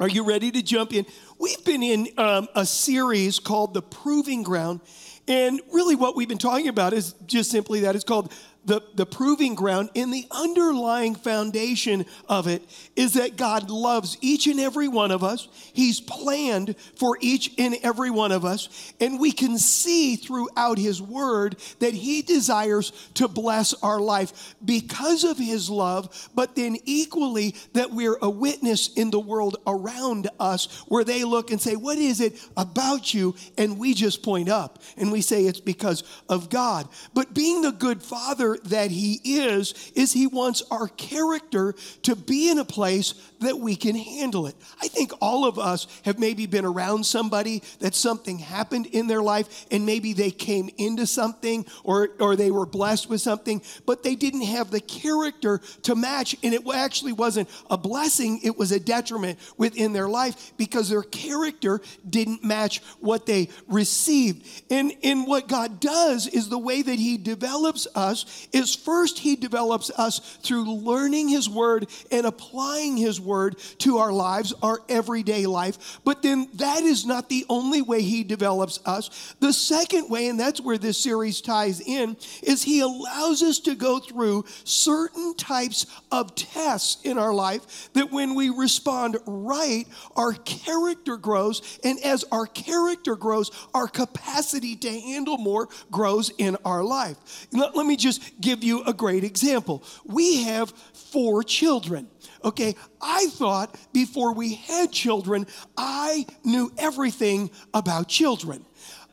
Are you ready to jump in? We've been in um, a series called The Proving Ground. And really, what we've been talking about is just simply that it's called the, the proving ground and the underlying foundation of it is that God loves each and every one of us. He's planned for each and every one of us. And we can see throughout His Word that He desires to bless our life because of His love, but then equally that we're a witness in the world around us where they look and say, What is it about you? And we just point up and we say it's because of God. But being the good Father, that He is, is He wants our character to be in a place that we can handle it. I think all of us have maybe been around somebody that something happened in their life and maybe they came into something or, or they were blessed with something, but they didn't have the character to match. And it actually wasn't a blessing, it was a detriment within their life because their character didn't match what they received. And, and what God does is the way that He develops us is first He develops us through learning His Word and applying His Word to our lives, our everyday life. But then that is not the only way He develops us. The second way, and that's where this series ties in, is He allows us to go through certain types of tests in our life that when we respond right, our character grows. And as our character grows, our capacity to handle more grows in our life. Let, let me just give you a great example. We have four children. Okay, I thought before we had children, I knew everything about children.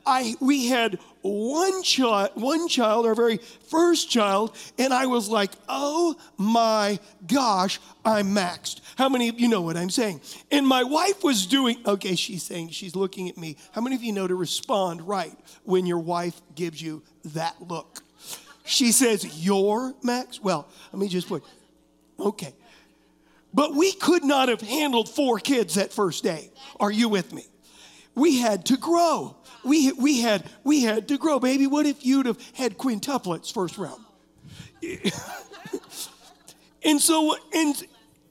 I, we had one child, one child, our very first child, and I was like, oh my gosh, I'm maxed. How many of you know what I'm saying? And my wife was doing, okay, she's saying, she's looking at me. How many of you know to respond right when your wife gives you that look? She says, You're Max? Well, let me just put, okay. But we could not have handled four kids that first day. Are you with me? We had to grow. We, we, had, we had to grow. Baby, what if you'd have had quintuplets first round? and so, and,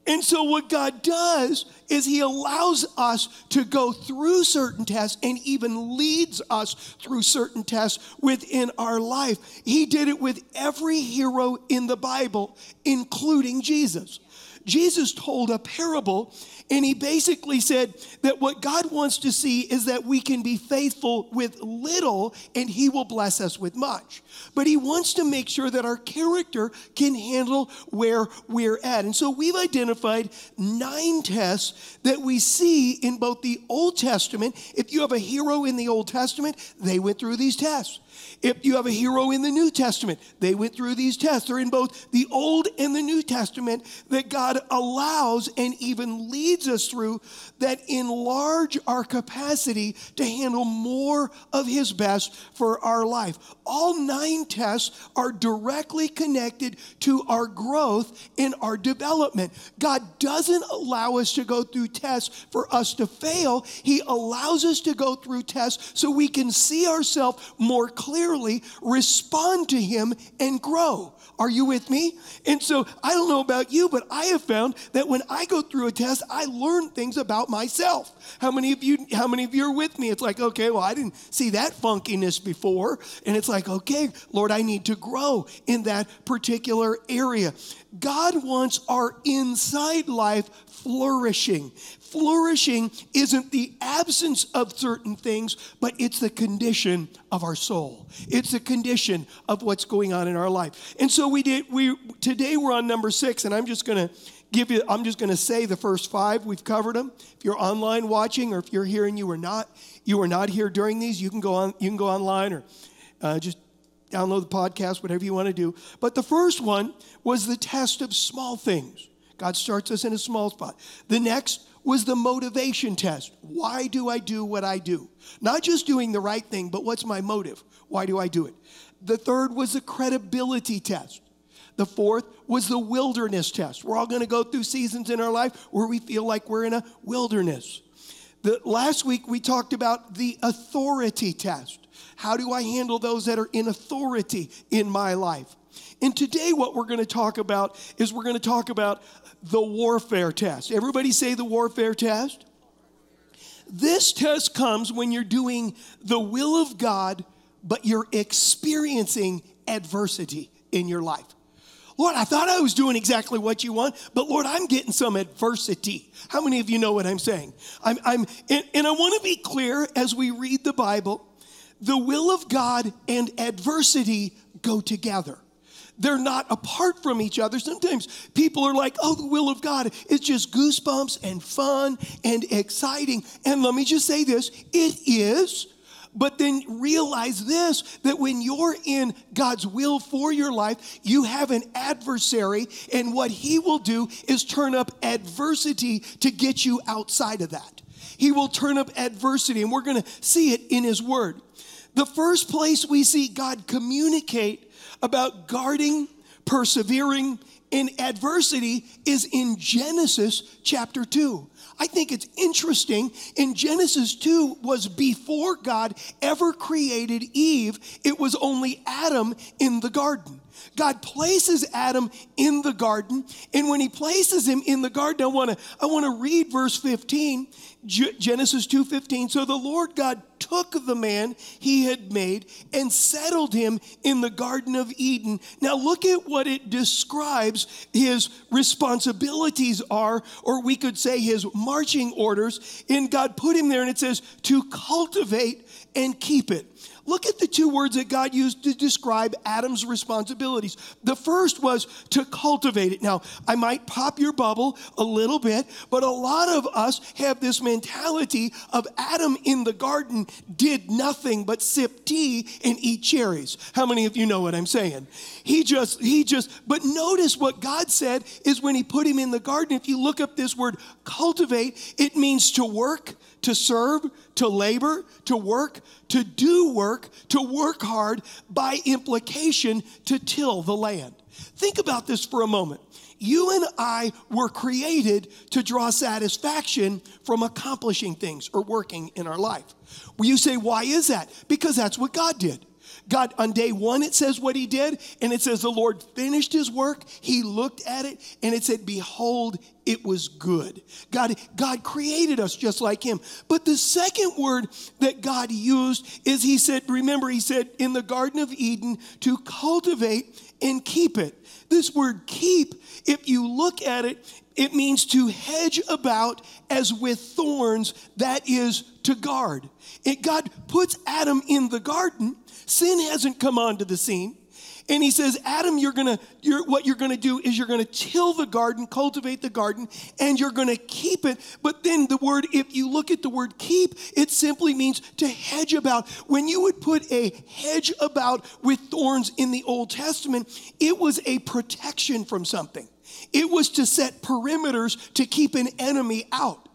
and so, what God does is He allows us to go through certain tests and even leads us through certain tests within our life. He did it with every hero in the Bible, including Jesus. Jesus told a parable and he basically said that what God wants to see is that we can be faithful with little and he will bless us with much. But he wants to make sure that our character can handle where we're at. And so we've identified nine tests that we see in both the Old Testament. If you have a hero in the Old Testament, they went through these tests. If you have a hero in the New Testament, they went through these tests. They're in both the Old and the New Testament that God allows and even leads us through that enlarge our capacity to handle more of His best for our life. All nine tests are directly connected to our growth in our development. God doesn't allow us to go through tests for us to fail, He allows us to go through tests so we can see ourselves more clearly, respond to Him, and grow. Are you with me? And so I don't know about you, but I have found that when I go through a test, I learn things about myself. How many of you how many of you are with me? It's like, okay, well, I didn't see that funkiness before. And it's like, okay, Lord, I need to grow in that particular area. God wants our inside life flourishing. Flourishing isn't the absence of certain things, but it's the condition of our soul. It's the condition of what's going on in our life. And so we did we today we're on number 6 and I'm just going to give you I'm just going to say the first 5 we've covered them. If you're online watching or if you're here and you were not you were not here during these, you can go on you can go online or uh, just download the podcast, whatever you want to do. But the first one was the test of small things. God starts us in a small spot. The next was the motivation test. Why do I do what I do? Not just doing the right thing, but what's my motive? Why do I do it? The third was the credibility test. The fourth was the wilderness test. We're all going to go through seasons in our life where we feel like we're in a wilderness. The, last week we talked about the authority test. How do I handle those that are in authority in my life? And today, what we're going to talk about is we're going to talk about the warfare test. Everybody say the warfare test? This test comes when you're doing the will of God, but you're experiencing adversity in your life. Lord, I thought I was doing exactly what you want, but Lord, I'm getting some adversity. How many of you know what I'm saying? I'm, I'm and, and I want to be clear as we read the Bible the will of God and adversity go together. They're not apart from each other. Sometimes people are like, oh, the will of God is just goosebumps and fun and exciting. And let me just say this it is. But then realize this that when you're in God's will for your life, you have an adversary, and what he will do is turn up adversity to get you outside of that. He will turn up adversity, and we're gonna see it in his word. The first place we see God communicate about guarding, persevering in adversity is in Genesis chapter 2. I think it's interesting. In Genesis 2 was before God ever created Eve, it was only Adam in the garden. God places Adam in the garden, and when he places him in the garden, I want to I want to read verse 15. Genesis 2:15 So the Lord God took the man he had made and settled him in the garden of Eden. Now look at what it describes his responsibilities are or we could say his marching orders. And God put him there and it says to cultivate and keep it. Look at the two words that God used to describe Adam's responsibilities. The first was to cultivate it. Now, I might pop your bubble a little bit, but a lot of us have this mentality of Adam in the garden did nothing but sip tea and eat cherries. How many of you know what I'm saying? He just, he just, but notice what God said is when he put him in the garden, if you look up this word cultivate, it means to work to serve, to labor, to work, to do work, to work hard, by implication, to till the land. Think about this for a moment. You and I were created to draw satisfaction from accomplishing things or working in our life. Well, you say, why is that? Because that's what God did. God, on day one, it says what he did, and it says the Lord finished his work. He looked at it, and it said, Behold, it was good. God, God created us just like him. But the second word that God used is he said, remember, he said in the Garden of Eden to cultivate and keep it. This word keep, if you look at it, it means to hedge about as with thorns, that is to guard. It, God puts Adam in the garden Sin hasn't come onto the scene. And he says, Adam, you're gonna, you're, what you're gonna do is you're gonna till the garden, cultivate the garden, and you're gonna keep it. But then the word, if you look at the word keep, it simply means to hedge about. When you would put a hedge about with thorns in the Old Testament, it was a protection from something. It was to set perimeters to keep an enemy out.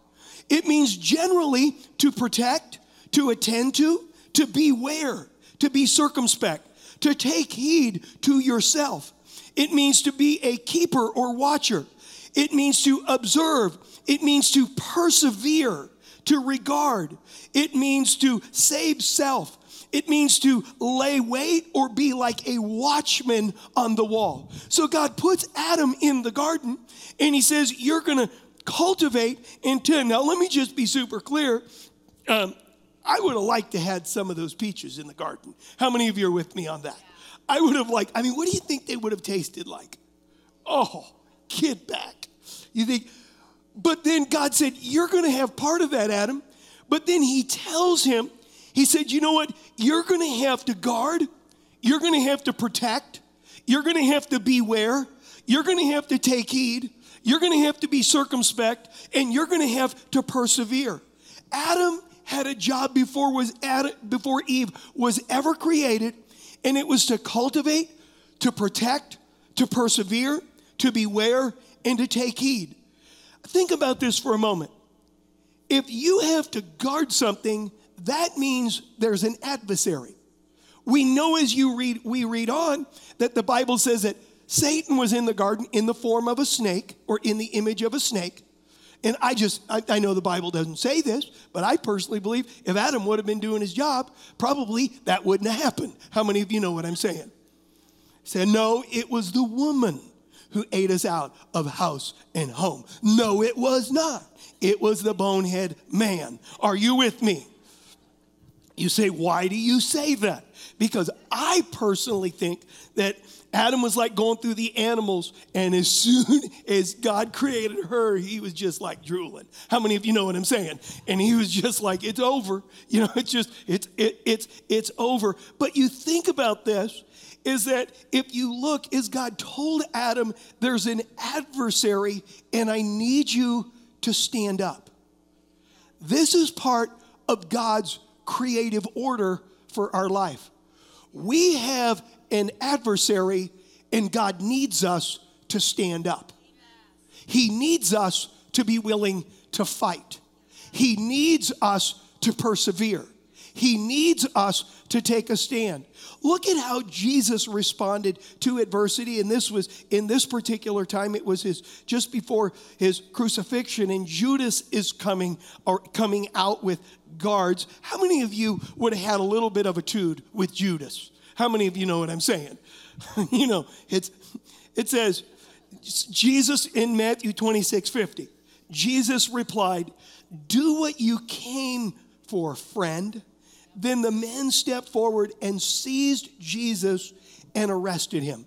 It means generally to protect, to attend to, to beware to be circumspect, to take heed to yourself. It means to be a keeper or watcher. It means to observe. It means to persevere, to regard. It means to save self. It means to lay wait or be like a watchman on the wall. So God puts Adam in the garden and he says, You're going to cultivate and tend. Now, let me just be super clear. Um, I would have liked to had some of those peaches in the garden. How many of you are with me on that? I would have liked, I mean, what do you think they would have tasted like? Oh, get back. You think, but then God said, You're going to have part of that, Adam. But then he tells him, He said, You know what? You're going to have to guard, you're going to have to protect, you're going to have to beware, you're going to have to take heed, you're going to have to be circumspect, and you're going to have to persevere. Adam had a job before was Adam, before Eve was ever created, and it was to cultivate, to protect, to persevere, to beware, and to take heed. Think about this for a moment. If you have to guard something, that means there's an adversary. We know as you read, we read on that the Bible says that Satan was in the garden in the form of a snake or in the image of a snake. And I just, I, I, know the Bible doesn't say this, but I personally believe if Adam would have been doing his job, probably that wouldn't have happened. How many of you know what I'm saying? Said, no, it was the woman who ate us out of house and home. No, it was not. It was the bonehead man. Are you with me? You say, why do you say that? Because I personally think that Adam was like going through the animals, and as soon as God created her, he was just like drooling. How many of you know what I'm saying? And he was just like, "It's over." You know, it's just it's it, it's it's over. But you think about this is that if you look, is God told Adam, there's an adversary, and I need you to stand up. This is part of God's creative order for our life. We have an adversary, and God needs us to stand up. He needs us to be willing to fight. He needs us to persevere. He needs us to take a stand. Look at how Jesus responded to adversity. And this was in this particular time, it was his just before his crucifixion, and Judas is coming or coming out with guards. How many of you would have had a little bit of a tude with Judas? How many of you know what I'm saying? you know, it's, it says, Jesus in Matthew 26 50, Jesus replied, Do what you came for, friend. Then the men stepped forward and seized Jesus and arrested him.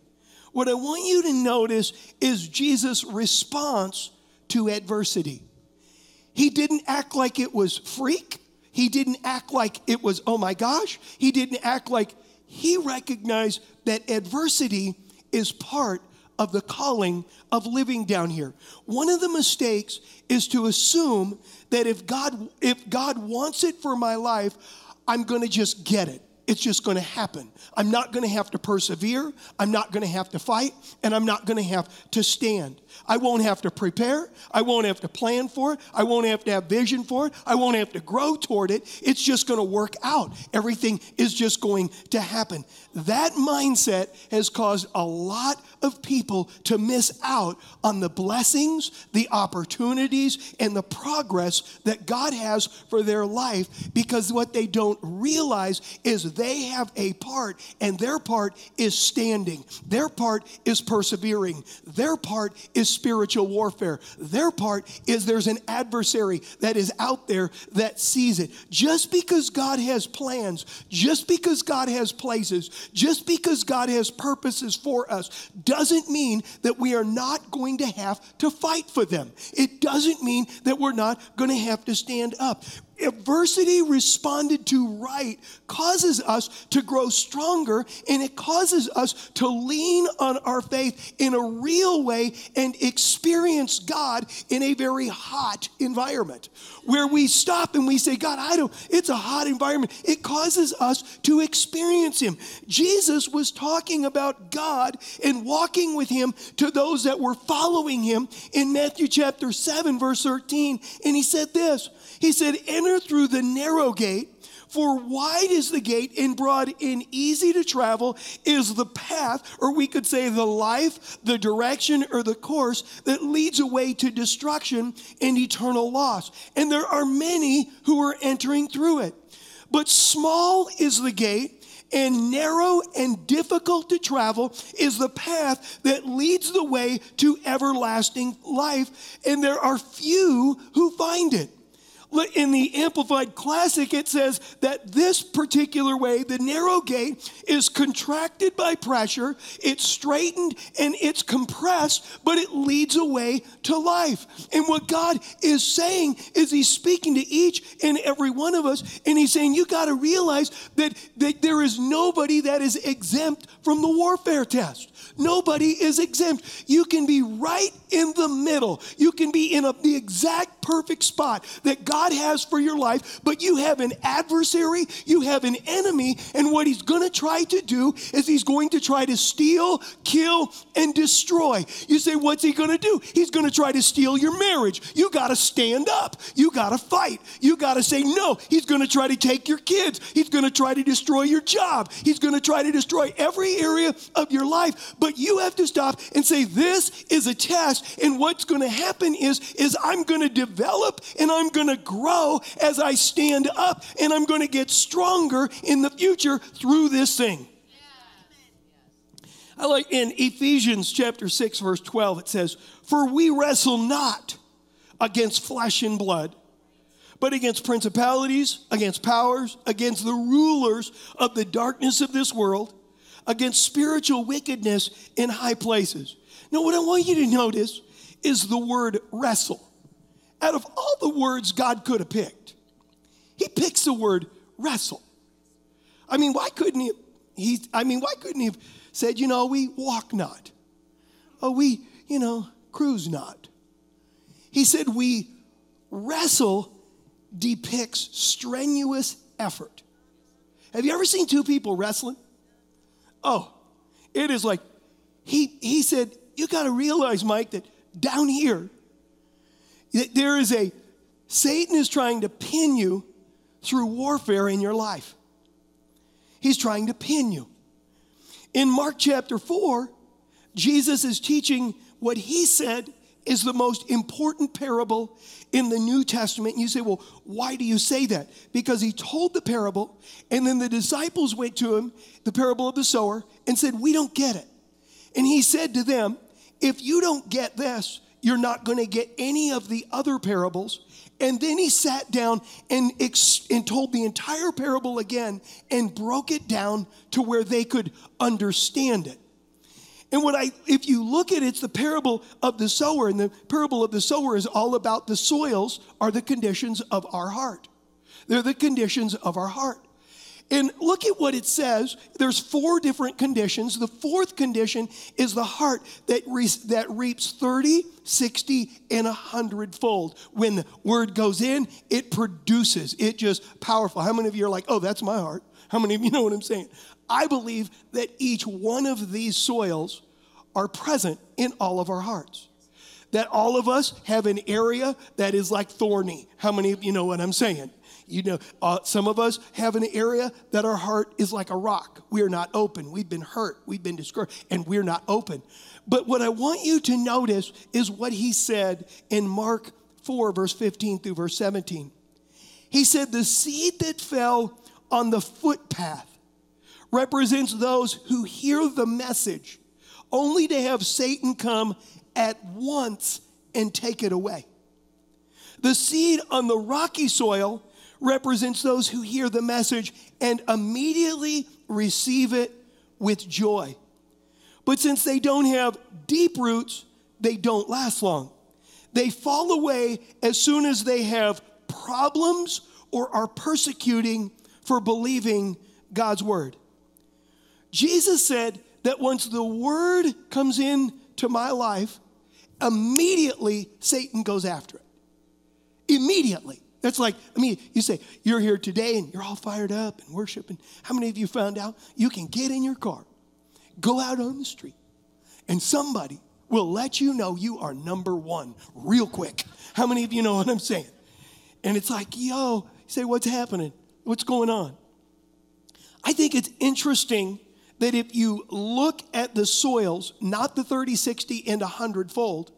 What I want you to notice is Jesus' response to adversity. He didn't act like it was freak. He didn't act like it was, oh my gosh. He didn't act like he recognized that adversity is part of the calling of living down here. One of the mistakes is to assume that if God if God wants it for my life, I'm going to just get it. It's just going to happen. I'm not going to have to persevere. I'm not going to have to fight, and I'm not going to have to stand. I won't have to prepare. I won't have to plan for it. I won't have to have vision for it. I won't have to grow toward it. It's just going to work out. Everything is just going to happen. That mindset has caused a lot of people to miss out on the blessings, the opportunities, and the progress that God has for their life because what they don't realize is they have a part, and their part is standing, their part is persevering, their part is spiritual warfare. Their part is there's an adversary that is out there that sees it. Just because God has plans, just because God has places, just because God has purposes for us, doesn't mean that we are not going to have to fight for them. It doesn't mean that we're not going to have to stand up adversity responded to right causes us to grow stronger and it causes us to lean on our faith in a real way and experience God in a very hot environment where we stop and we say, God, I don't, it's a hot environment. It causes us to experience Him. Jesus was talking about God and walking with Him to those that were following Him in Matthew chapter 7, verse 13. And He said this He said, Enter through the narrow gate. For wide is the gate and broad and easy to travel is the path, or we could say the life, the direction, or the course that leads away to destruction and eternal loss. And there are many who are entering through it. But small is the gate and narrow and difficult to travel is the path that leads the way to everlasting life, and there are few who find it in the Amplified Classic, it says that this particular way, the narrow gate, is contracted by pressure, it's straightened and it's compressed, but it leads away to life. And what God is saying is He's speaking to each and every one of us, and He's saying, You got to realize that, that there is nobody that is exempt from the warfare test. Nobody is exempt. You can be right in the middle, you can be in a, the exact perfect spot that God has for your life, but you have an adversary, you have an enemy, and what he's going to try to do is he's going to try to steal, kill, and destroy. You say, what's he going to do? He's going to try to steal your marriage. You got to stand up. You got to fight. You got to say no. He's going to try to take your kids. He's going to try to destroy your job. He's going to try to destroy every area of your life. But you have to stop and say, this is a test. And what's going to happen is, is I'm going to develop and I'm going to grow as I stand up and I'm going to get stronger in the future through this thing. I like in Ephesians chapter 6, verse 12, it says, For we wrestle not against flesh and blood, but against principalities, against powers, against the rulers of the darkness of this world, against spiritual wickedness in high places. Now, what I want you to notice is the word wrestle. Out of all the words God could have picked, he picks the word wrestle. I mean, why couldn't he? he I mean, why couldn't he have said, you know, we walk not. Oh, we, you know, cruise not. He said, we wrestle depicts strenuous effort. Have you ever seen two people wrestling? Oh, it is like, he, he said, you got to realize, Mike, that down here, there is a, Satan is trying to pin you through warfare in your life. He's trying to pin you. In Mark chapter 4, Jesus is teaching what he said is the most important parable in the New Testament. And you say, well, why do you say that? Because he told the parable, and then the disciples went to him, the parable of the sower, and said, We don't get it. And he said to them, If you don't get this, you're not going to get any of the other parables. And then he sat down and, ex- and told the entire parable again and broke it down to where they could understand it. And what I, if you look at it, it's the parable of the sower, and the parable of the sower is all about the soils are the conditions of our heart. They're the conditions of our heart. And look at what it says. There's four different conditions. The fourth condition is the heart that, re- that reaps 30, 60, and 100 fold. When the word goes in, it produces. It just powerful. How many of you are like, oh, that's my heart? How many of you know what I'm saying? I believe that each one of these soils are present in all of our hearts. That all of us have an area that is like thorny. How many of you know what I'm saying? You know, uh, some of us have an area that our heart is like a rock. We are not open. We've been hurt. We've been discouraged, and we're not open. But what I want you to notice is what he said in Mark 4, verse 15 through verse 17. He said, The seed that fell on the footpath represents those who hear the message only to have Satan come at once and take it away. The seed on the rocky soil represents those who hear the message and immediately receive it with joy. But since they don't have deep roots, they don't last long. They fall away as soon as they have problems or are persecuting for believing God's word. Jesus said that once the word comes into my life, immediately Satan goes after it. Immediately. That's like, I mean, you say, you're here today and you're all fired up and worshiping. How many of you found out you can get in your car, go out on the street, and somebody will let you know you are number one real quick? How many of you know what I'm saying? And it's like, yo, say, what's happening? What's going on? I think it's interesting that if you look at the soils, not the 30, 60, and 100 fold,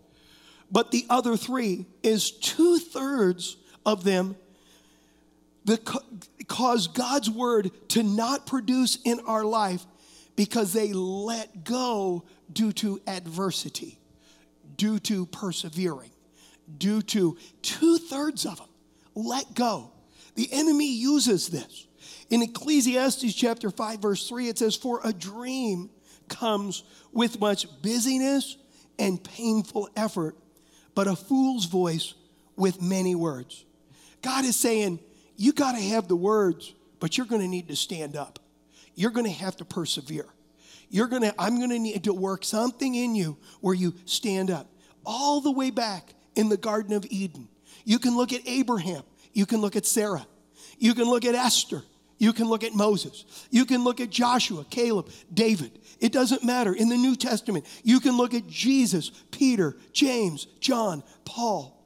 but the other three, is two thirds of them that cause God's word to not produce in our life because they let go due to adversity, due to persevering, due to two thirds of them let go. The enemy uses this. In Ecclesiastes chapter 5, verse 3, it says, For a dream comes with much busyness and painful effort, but a fool's voice with many words. God is saying, you got to have the words, but you're going to need to stand up. You're going to have to persevere. You're going to, I'm going to need to work something in you where you stand up. All the way back in the Garden of Eden, you can look at Abraham. You can look at Sarah. You can look at Esther. You can look at Moses. You can look at Joshua, Caleb, David. It doesn't matter. In the New Testament, you can look at Jesus, Peter, James, John, Paul.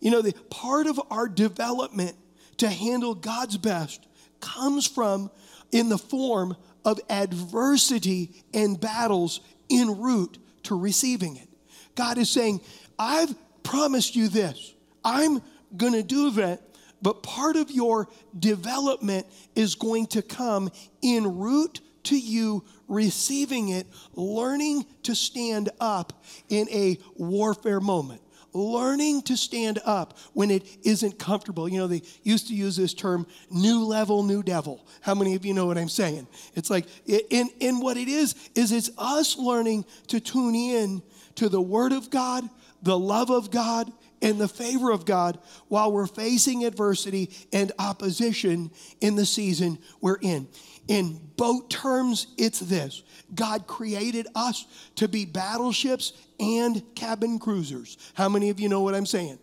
You know, the part of our development to handle God's best comes from in the form of adversity and battles en route to receiving it. God is saying, I've promised you this. I'm going to do that, but part of your development is going to come en route to you receiving it, learning to stand up in a warfare moment learning to stand up when it isn't comfortable. You know, they used to use this term, new level, new devil. How many of you know what I'm saying? It's like, and, and what it is, is it's us learning to tune in to the Word of God, the love of God, and the favor of God while we're facing adversity and opposition in the season we're in. In boat terms, it's this God created us to be battleships and cabin cruisers. How many of you know what I'm saying?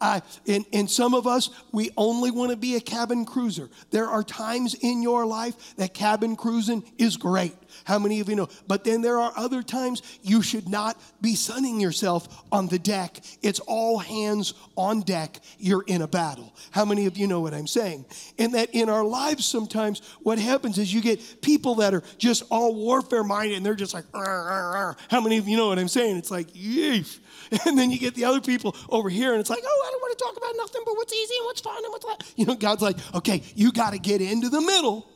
Uh, and, and some of us, we only want to be a cabin cruiser. There are times in your life that cabin cruising is great. How many of you know? But then there are other times you should not be sunning yourself on the deck. It's all hands on deck. You're in a battle. How many of you know what I'm saying? And that in our lives, sometimes what happens is you get people that are just all warfare minded and they're just like, arr, arr, arr. how many of you know what I'm saying? It's like, yeesh. And then you get the other people over here and it's like, oh, I don't want to talk about nothing but what's easy and what's fun and what's what. You know, God's like, okay, you got to get into the middle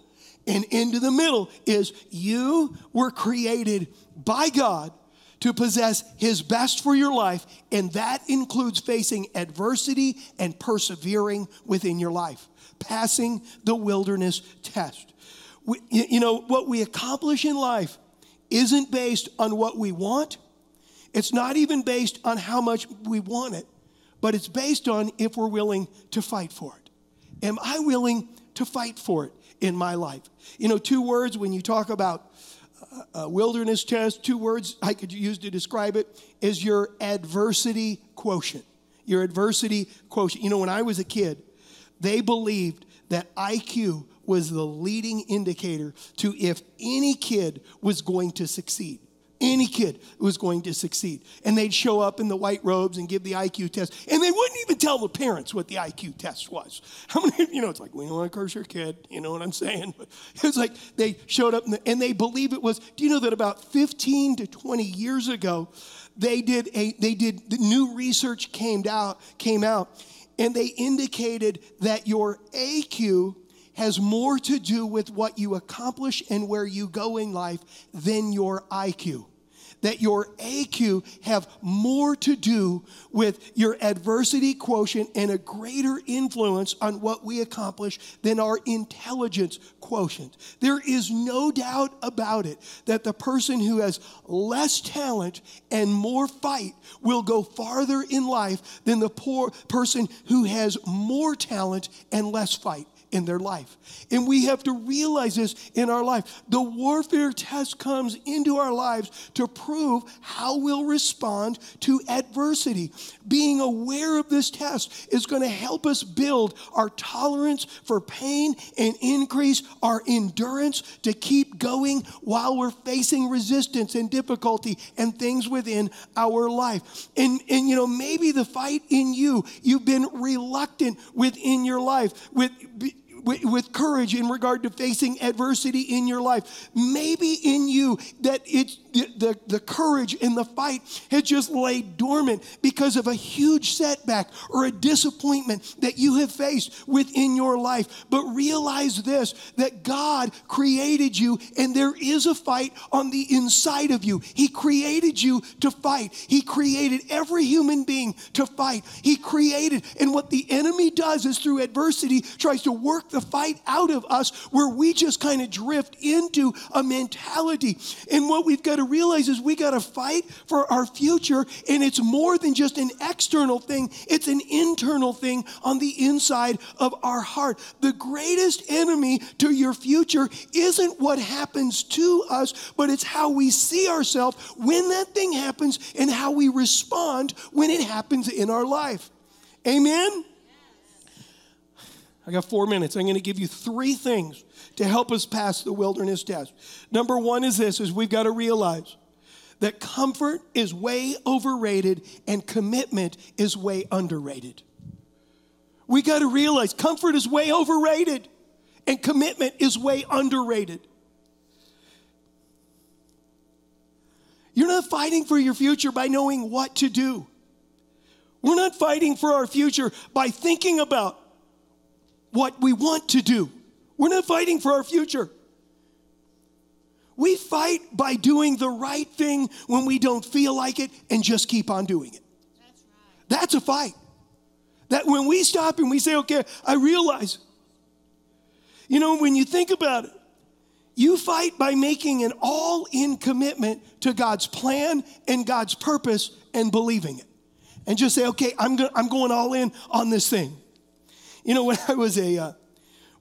and into the middle is you were created by God to possess His best for your life, and that includes facing adversity and persevering within your life, passing the wilderness test. We, you know, what we accomplish in life isn't based on what we want, it's not even based on how much we want it, but it's based on if we're willing to fight for it. Am I willing to fight for it? in my life. You know, two words when you talk about uh, a wilderness test, two words I could use to describe it is your adversity quotient. Your adversity quotient. You know, when I was a kid, they believed that IQ was the leading indicator to if any kid was going to succeed any kid was going to succeed. And they'd show up in the white robes and give the IQ test. And they wouldn't even tell the parents what the IQ test was. How many, you know, it's like, we don't want to curse your kid. You know what I'm saying? But it's like they showed up and they believe it was, do you know that about 15 to 20 years ago, they did a, they did, the new research came out, came out, and they indicated that your AQ has more to do with what you accomplish and where you go in life than your IQ that your AQ have more to do with your adversity quotient and a greater influence on what we accomplish than our intelligence quotient. There is no doubt about it that the person who has less talent and more fight will go farther in life than the poor person who has more talent and less fight in their life. And we have to realize this in our life. The warfare test comes into our lives to prove how we'll respond to adversity. Being aware of this test is going to help us build our tolerance for pain and increase our endurance to keep going while we're facing resistance and difficulty and things within our life. And, and you know, maybe the fight in you, you've been reluctant within your life with with courage in regard to facing adversity in your life. Maybe in you that it's the, the, courage in the fight has just laid dormant because of a huge setback or a disappointment that you have faced within your life. But realize this that God created you and there is a fight on the inside of you. He created you to fight, He created every human being to fight. He created, and what the enemy does is through adversity tries to work the fight out of us where we just kind of drift into a mentality. And what we've got to realize is we got to fight for our future, and it's more than just an external thing, it's an internal thing on the inside of our heart. The greatest enemy to your future isn't what happens to us, but it's how we see ourselves when that thing happens and how we respond when it happens in our life. Amen? I got four minutes. I'm going to give you three things to help us pass the wilderness test. Number one is this: is we've got to realize that comfort is way overrated and commitment is way underrated. We got to realize comfort is way overrated and commitment is way underrated. You're not fighting for your future by knowing what to do. We're not fighting for our future by thinking about what we want to do. We're not fighting for our future. We fight by doing the right thing when we don't feel like it and just keep on doing it. That's, right. That's a fight. That when we stop and we say, okay, I realize, you know, when you think about it, you fight by making an all in commitment to God's plan and God's purpose and believing it. And just say, okay, I'm, go- I'm going all in on this thing. You know, when I was a, uh,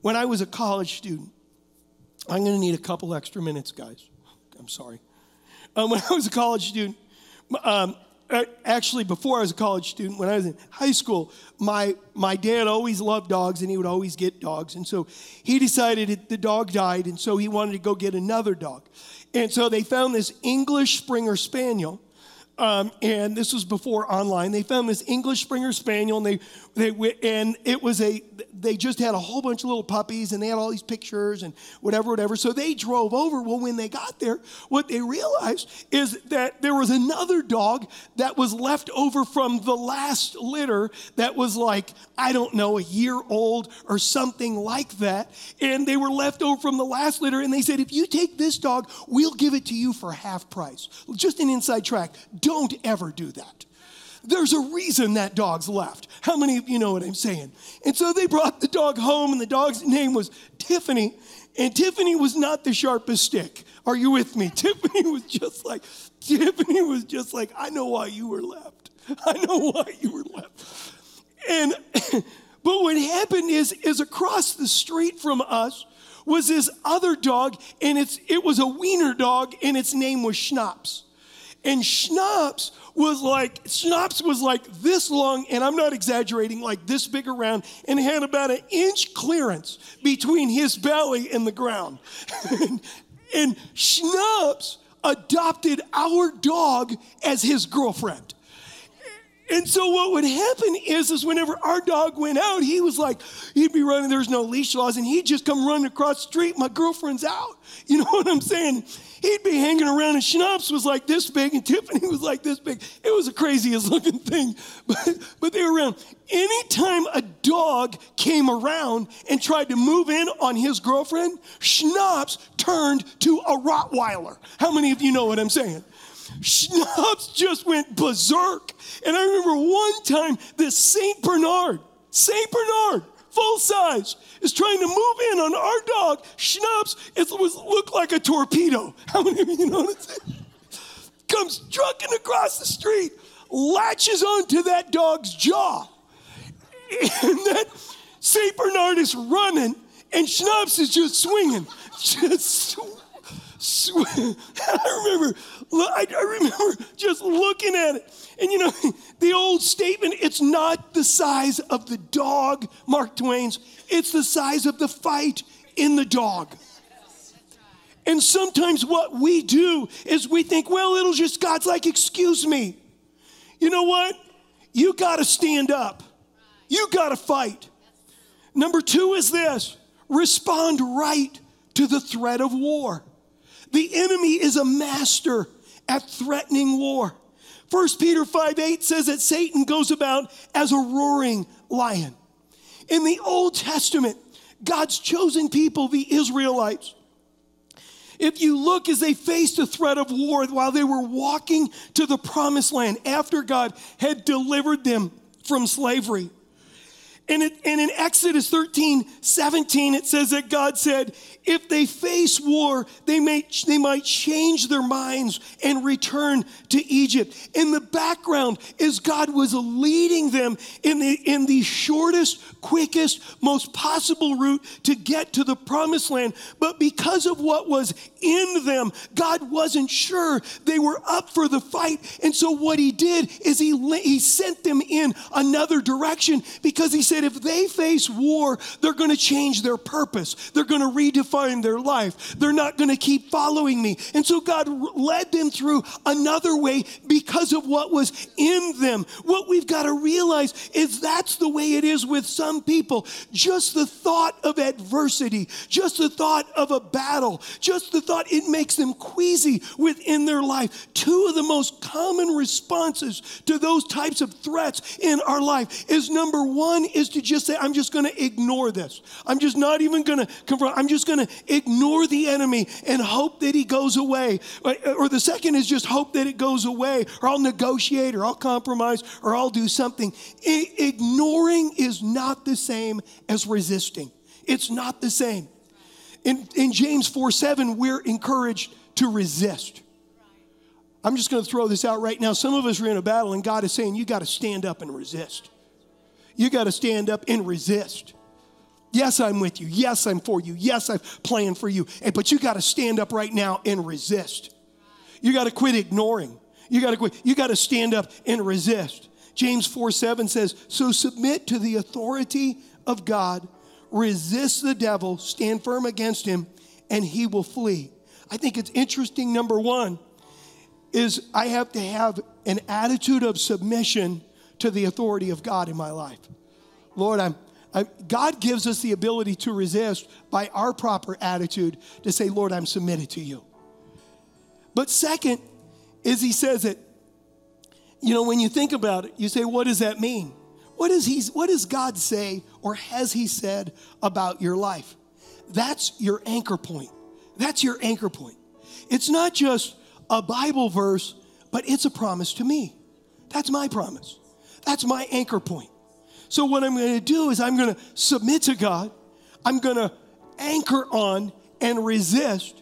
when I was a college student, I'm going to need a couple extra minutes, guys. I'm sorry. Um, when I was a college student, um, actually before I was a college student, when I was in high school, my, my dad always loved dogs and he would always get dogs. And so he decided the dog died, and so he wanted to go get another dog. And so they found this English Springer Spaniel. Um, and this was before online. They found this English Springer Spaniel, and they, they and it was a they just had a whole bunch of little puppies and they had all these pictures and whatever, whatever. So they drove over. Well, when they got there, what they realized is that there was another dog that was left over from the last litter that was like, I don't know, a year old or something like that. And they were left over from the last litter. And they said, if you take this dog, we'll give it to you for half price. Just an inside track. Don't ever do that. There's a reason that dog's left. How many of you know what I'm saying? And so they brought the dog home, and the dog's name was Tiffany. And Tiffany was not the sharpest stick. Are you with me? Tiffany was just like, Tiffany was just like, I know why you were left. I know why you were left. And but what happened is, is across the street from us was this other dog, and it's it was a wiener dog, and its name was Schnapps. And Schnapps was like, Schnapps was like this long, and I'm not exaggerating, like this big around, and had about an inch clearance between his belly and the ground. and, and Schnapps adopted our dog as his girlfriend. And so what would happen is, is whenever our dog went out, he was like, he'd be running, there's no leash laws, and he'd just come running across the street, my girlfriend's out. You know what I'm saying? he'd be hanging around, and Schnapps was like this big, and Tiffany was like this big. It was the craziest looking thing, but, but they were around. Anytime a dog came around and tried to move in on his girlfriend, Schnapps turned to a Rottweiler. How many of you know what I'm saying? Schnapps just went berserk. And I remember one time this St. Bernard, St. Bernard, full size, is trying to move in on our dog, Schnapps, it was looked like a torpedo. How many of you know what I'm saying? Comes trucking across the street, latches onto that dog's jaw. And that St. Bernard is running, and Schnapps is just swinging. Just I remember, I remember just looking at it. And you know, the old statement, it's not the size of the dog, Mark Twain's, it's the size of the fight in the dog. And sometimes what we do is we think, well, it'll just, God's like, excuse me. You know what? You got to stand up. You got to fight. Number two is this respond right to the threat of war. The enemy is a master at threatening war. 1 Peter 5 8 says that Satan goes about as a roaring lion. In the Old Testament, God's chosen people, the Israelites, if you look as they faced a threat of war while they were walking to the promised land after God had delivered them from slavery. And, it, and in Exodus 13, 17, it says that God said, if they face war, they, may, they might change their minds and return to Egypt. In the background is God was leading them in the, in the shortest, quickest, most possible route to get to the promised land. But because of what was in them, God wasn't sure they were up for the fight. And so what he did is he, he sent them in another direction because he said, if they face war, they're going to change their purpose. They're going to redefine their life. They're not going to keep following me. And so God led them through another way because of what was in them. What we've got to realize is that's the way it is with some people. Just the thought of adversity, just the thought of a battle, just the thought it makes them queasy within their life. Two of the most common responses to those types of threats in our life is number one is to just say, I'm just going to ignore this. I'm just not even going to confront. I'm just going to ignore the enemy and hope that he goes away. Uh, or the second is just hope that it goes away, or I'll negotiate, or I'll compromise, or I'll do something. I- ignoring is not the same as resisting. It's not the same. In, in James 4 7, we're encouraged to resist. I'm just going to throw this out right now. Some of us are in a battle, and God is saying, You got to stand up and resist. You got to stand up and resist. Yes, I'm with you. Yes, I'm for you. Yes, I'm playing for you. Eh, but you got to stand up right now and resist. You got to quit ignoring. You got to quit. You got to stand up and resist. James 4 7 says, So submit to the authority of God, resist the devil, stand firm against him, and he will flee. I think it's interesting, number one, is I have to have an attitude of submission to the authority of God in my life. Lord, I'm, I'm, God gives us the ability to resist by our proper attitude to say, Lord, I'm submitted to you. But second is he says that, you know, when you think about it, you say, what does that mean? What, is he, what does God say or has he said about your life? That's your anchor point. That's your anchor point. It's not just a Bible verse, but it's a promise to me. That's my promise. That's my anchor point. So, what I'm going to do is I'm going to submit to God, I'm going to anchor on and resist.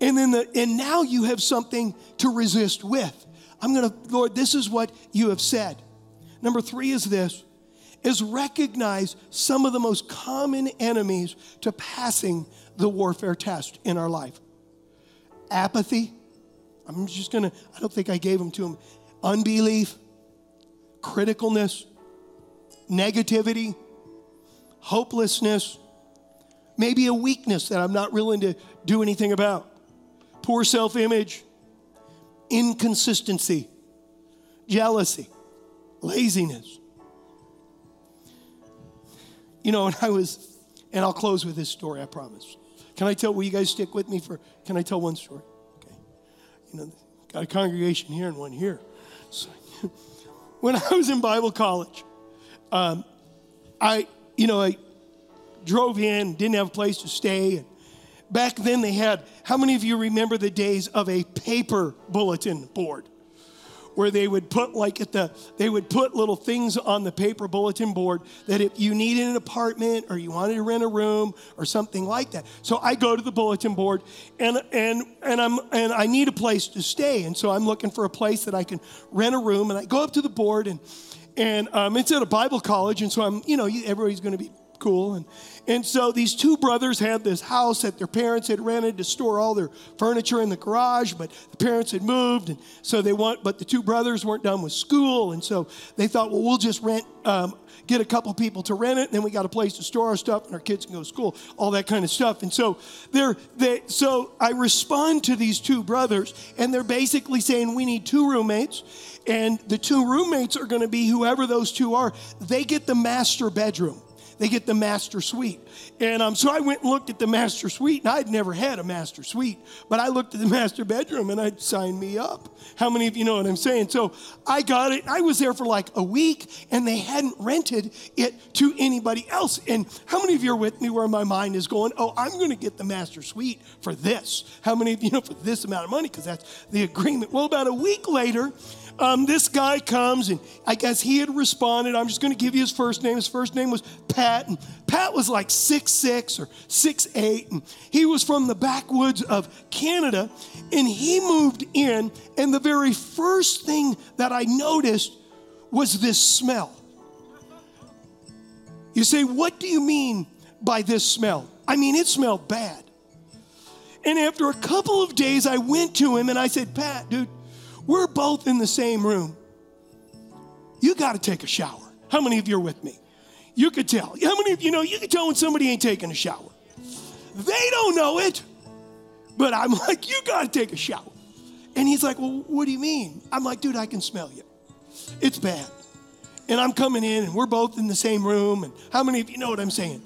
And then the, and now you have something to resist with. I'm going to, Lord, this is what you have said. Number three is this is recognize some of the most common enemies to passing the warfare test in our life. Apathy. I'm just gonna, I don't think I gave them to him. Unbelief, criticalness, negativity, hopelessness, maybe a weakness that I'm not willing to do anything about, poor self image, inconsistency, jealousy, laziness. You know, and I was, and I'll close with this story, I promise. Can I tell, will you guys stick with me for, can I tell one story? Okay. You know, got a congregation here and one here. So, when I was in Bible college, um, I, you know, I drove in, didn't have a place to stay. And back then they had, how many of you remember the days of a paper bulletin board? where they would put like at the they would put little things on the paper bulletin board that if you needed an apartment or you wanted to rent a room or something like that. So i go to the bulletin board and and and i'm and i need a place to stay. And so i'm looking for a place that i can rent a room. And i go up to the board and and um, it's at a bible college. And so i'm you know everybody's going to be cool. And, and so these two brothers had this house that their parents had rented to store all their furniture in the garage, but the parents had moved. And so they want, but the two brothers weren't done with school. And so they thought, well, we'll just rent, um, get a couple people to rent it. And then we got a place to store our stuff and our kids can go to school, all that kind of stuff. And so they're, they, so I respond to these two brothers and they're basically saying, we need two roommates and the two roommates are going to be whoever those two are. They get the master bedroom they get the master suite. And um, so I went and looked at the master suite, and I'd never had a master suite, but I looked at the master bedroom and I'd me up. How many of you know what I'm saying? So I got it. I was there for like a week, and they hadn't rented it to anybody else. And how many of you are with me where my mind is going, oh, I'm going to get the master suite for this? How many of you know for this amount of money? Because that's the agreement. Well, about a week later, um, this guy comes and I guess he had responded. I'm just going to give you his first name. His first name was Pat. And Pat was like six six or six eight, And he was from the backwoods of Canada. And he moved in. And the very first thing that I noticed was this smell. You say, What do you mean by this smell? I mean, it smelled bad. And after a couple of days, I went to him and I said, Pat, dude, we're both in the same room. You got to take a shower. How many of you are with me? You could tell. How many of you know you can tell when somebody ain't taking a shower? They don't know it, but I'm like, you got to take a shower. And he's like, well, what do you mean? I'm like, dude, I can smell you. It's bad. And I'm coming in, and we're both in the same room. And how many of you know what I'm saying?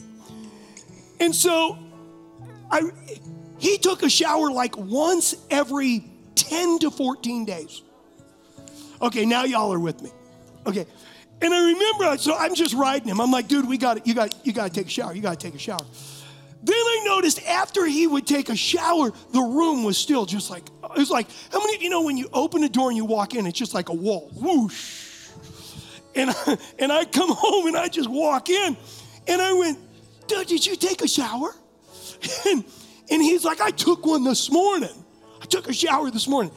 And so I, he took a shower like once every 10 to 14 days. Okay, now y'all are with me. Okay. And I remember, so I'm just riding him. I'm like, dude, we got it. You got, you got to take a shower. You got to take a shower. Then I noticed after he would take a shower, the room was still just like, it was like, how many of you know when you open a door and you walk in, it's just like a wall, whoosh. And, I, and I come home and I just walk in and I went, dude, did you take a shower? And, and he's like, I took one this morning. Took a shower this morning.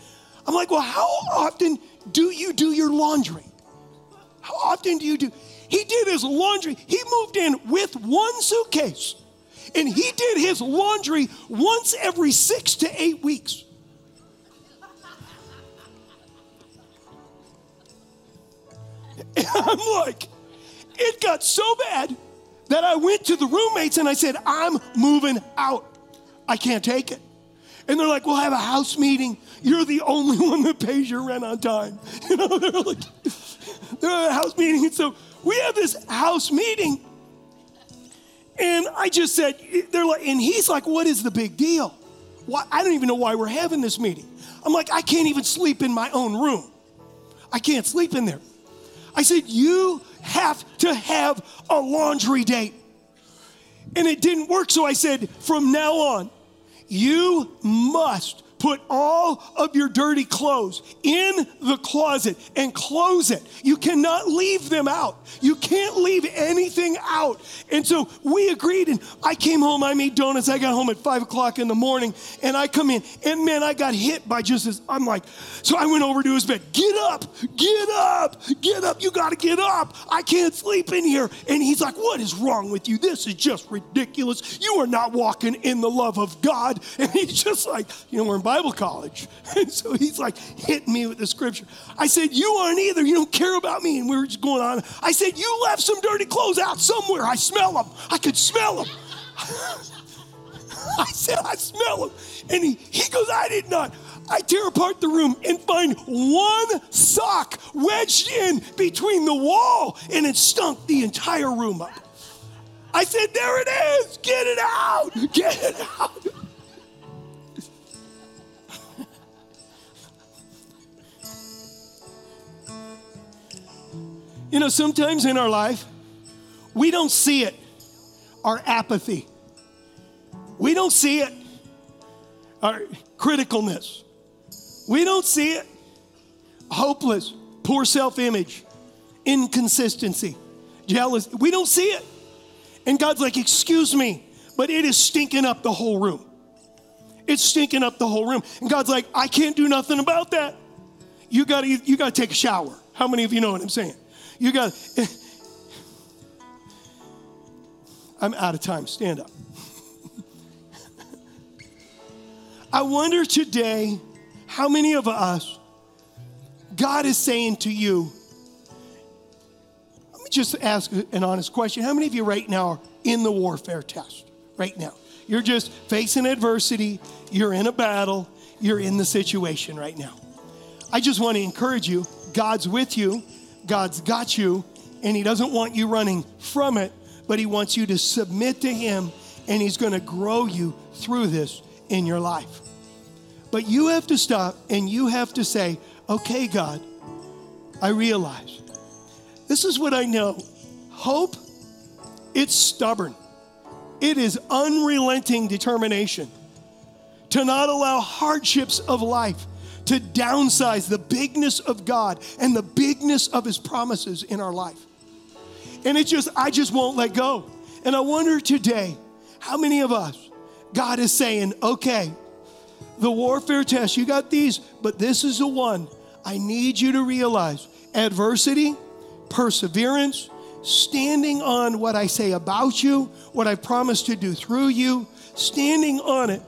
I'm like, well, how often do you do your laundry? How often do you do? He did his laundry. He moved in with one suitcase and he did his laundry once every six to eight weeks. And I'm like, it got so bad that I went to the roommates and I said, I'm moving out. I can't take it. And they're like, we'll have a house meeting. You're the only one that pays your rent on time. You know, they're like, they're at a house meeting. And so we have this house meeting. And I just said, they're like, and he's like, what is the big deal? Why, I don't even know why we're having this meeting. I'm like, I can't even sleep in my own room. I can't sleep in there. I said, you have to have a laundry date. And it didn't work. So I said, from now on, you must put all of your dirty clothes in the closet and close it. You cannot leave them out. You can't leave anything out. And so we agreed, and I came home. I made donuts. I got home at five o'clock in the morning, and I come in, and man, I got hit by just this. I'm like, so I went over to his bed. Get up, get up, get up. You got to get up. I can't sleep in here. And he's like, What is wrong with you? This is just ridiculous. You are not walking in the love of God. And he's just like, You know, we're in Bible college. And so he's like hitting me with the scripture. I said, You aren't either. You don't care about me. And we were just going on. I said, You left some dirty clothes out somewhere. I smell them. I could smell them. I said, I smell them. And he, he goes, I did not. I tear apart the room and find one sock wedged in between the wall, and it stunk the entire room up. I said, There it is. Get it out. Get it out. You know, sometimes in our life, we don't see it, our apathy. We don't see it, our criticalness. We don't see it, hopeless, poor self image, inconsistency, jealousy. We don't see it. And God's like, Excuse me, but it is stinking up the whole room. It's stinking up the whole room. And God's like, I can't do nothing about that. You gotta, you gotta take a shower. How many of you know what I'm saying? You got. I'm out of time. Stand up. I wonder today how many of us God is saying to you. Let me just ask an honest question. How many of you right now are in the warfare test? Right now. You're just facing adversity, you're in a battle, you're in the situation right now. I just want to encourage you God's with you. God's got you, and He doesn't want you running from it, but He wants you to submit to Him, and He's going to grow you through this in your life. But you have to stop and you have to say, okay, God, I realize this is what I know. Hope, it's stubborn, it is unrelenting determination to not allow hardships of life to downsize the bigness of God and the bigness of His promises in our life. And it just, I just won't let go. And I wonder today, how many of us, God is saying, okay, the warfare test, you got these, but this is the one I need you to realize adversity, perseverance, standing on what I say about you, what I promise to do through you, standing on it,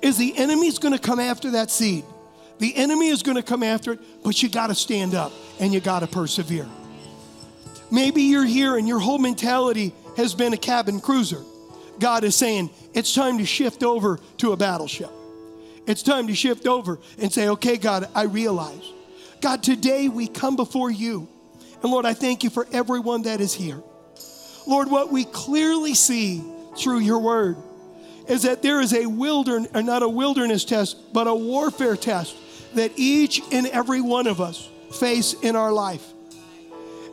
is the enemy's gonna come after that seed. The enemy is going to come after it, but you got to stand up and you got to persevere. Maybe you're here and your whole mentality has been a cabin cruiser. God is saying, it's time to shift over to a battleship. It's time to shift over and say, okay, God, I realize. God, today we come before you. And Lord, I thank you for everyone that is here. Lord, what we clearly see through your word is that there is a wilderness, not a wilderness test, but a warfare test that each and every one of us face in our life.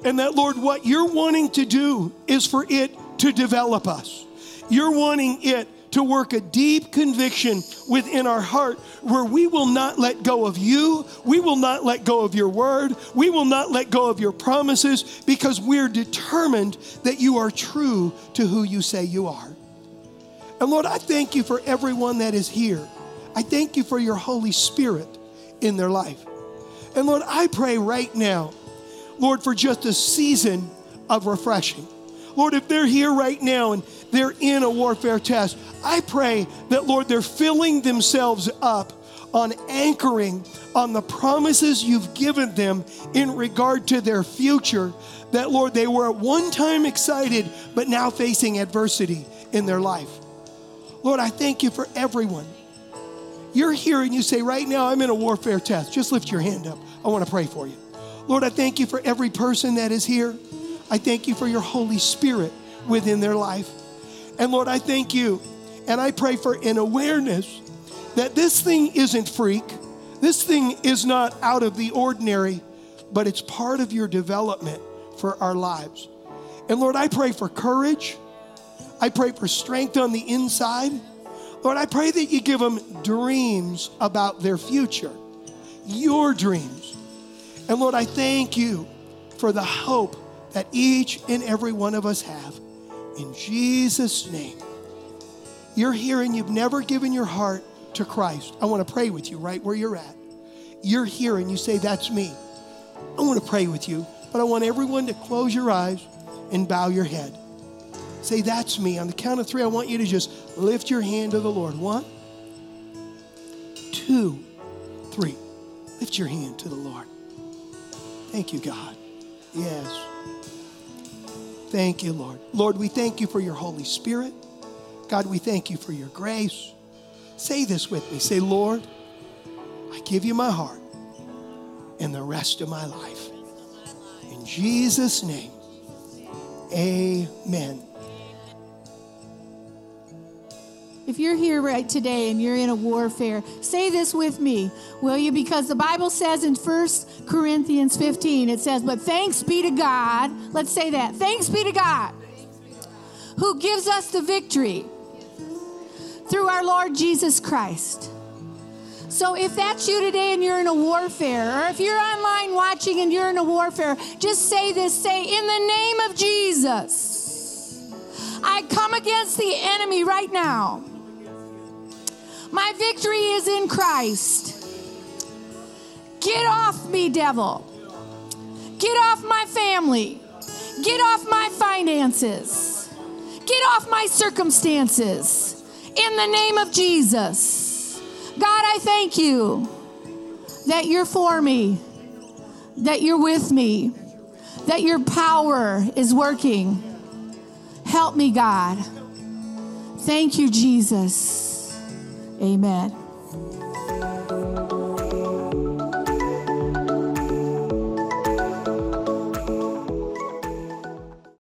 And that, Lord, what you're wanting to do is for it to develop us. You're wanting it to work a deep conviction within our heart where we will not let go of you. We will not let go of your word. We will not let go of your promises because we're determined that you are true to who you say you are. And Lord, I thank you for everyone that is here. I thank you for your Holy Spirit in their life. And Lord, I pray right now, Lord, for just a season of refreshing. Lord, if they're here right now and they're in a warfare test, I pray that, Lord, they're filling themselves up on anchoring on the promises you've given them in regard to their future. That, Lord, they were at one time excited, but now facing adversity in their life. Lord, I thank you for everyone. You're here and you say, right now, I'm in a warfare test. Just lift your hand up. I want to pray for you. Lord, I thank you for every person that is here. I thank you for your Holy Spirit within their life. And Lord, I thank you and I pray for an awareness that this thing isn't freak, this thing is not out of the ordinary, but it's part of your development for our lives. And Lord, I pray for courage. I pray for strength on the inside. Lord, I pray that you give them dreams about their future, your dreams. And Lord, I thank you for the hope that each and every one of us have. In Jesus' name. You're here and you've never given your heart to Christ. I want to pray with you right where you're at. You're here and you say, That's me. I want to pray with you, but I want everyone to close your eyes and bow your head. Say, That's me. On the count of three, I want you to just lift your hand to the Lord. One, two, three. Lift your hand to the Lord. Thank you, God. Yes. Thank you, Lord. Lord, we thank you for your Holy Spirit. God, we thank you for your grace. Say this with me. Say, Lord, I give you my heart and the rest of my life. In Jesus' name, amen. If you're here right today and you're in a warfare, say this with me, will you? Because the Bible says in 1 Corinthians 15, it says, But thanks be to God. Let's say that. Thanks be to God who gives us the victory through our Lord Jesus Christ. So if that's you today and you're in a warfare, or if you're online watching and you're in a warfare, just say this say, In the name of Jesus, I come against the enemy right now. My victory is in Christ. Get off me, devil. Get off my family. Get off my finances. Get off my circumstances in the name of Jesus. God, I thank you that you're for me, that you're with me, that your power is working. Help me, God. Thank you, Jesus. Amen.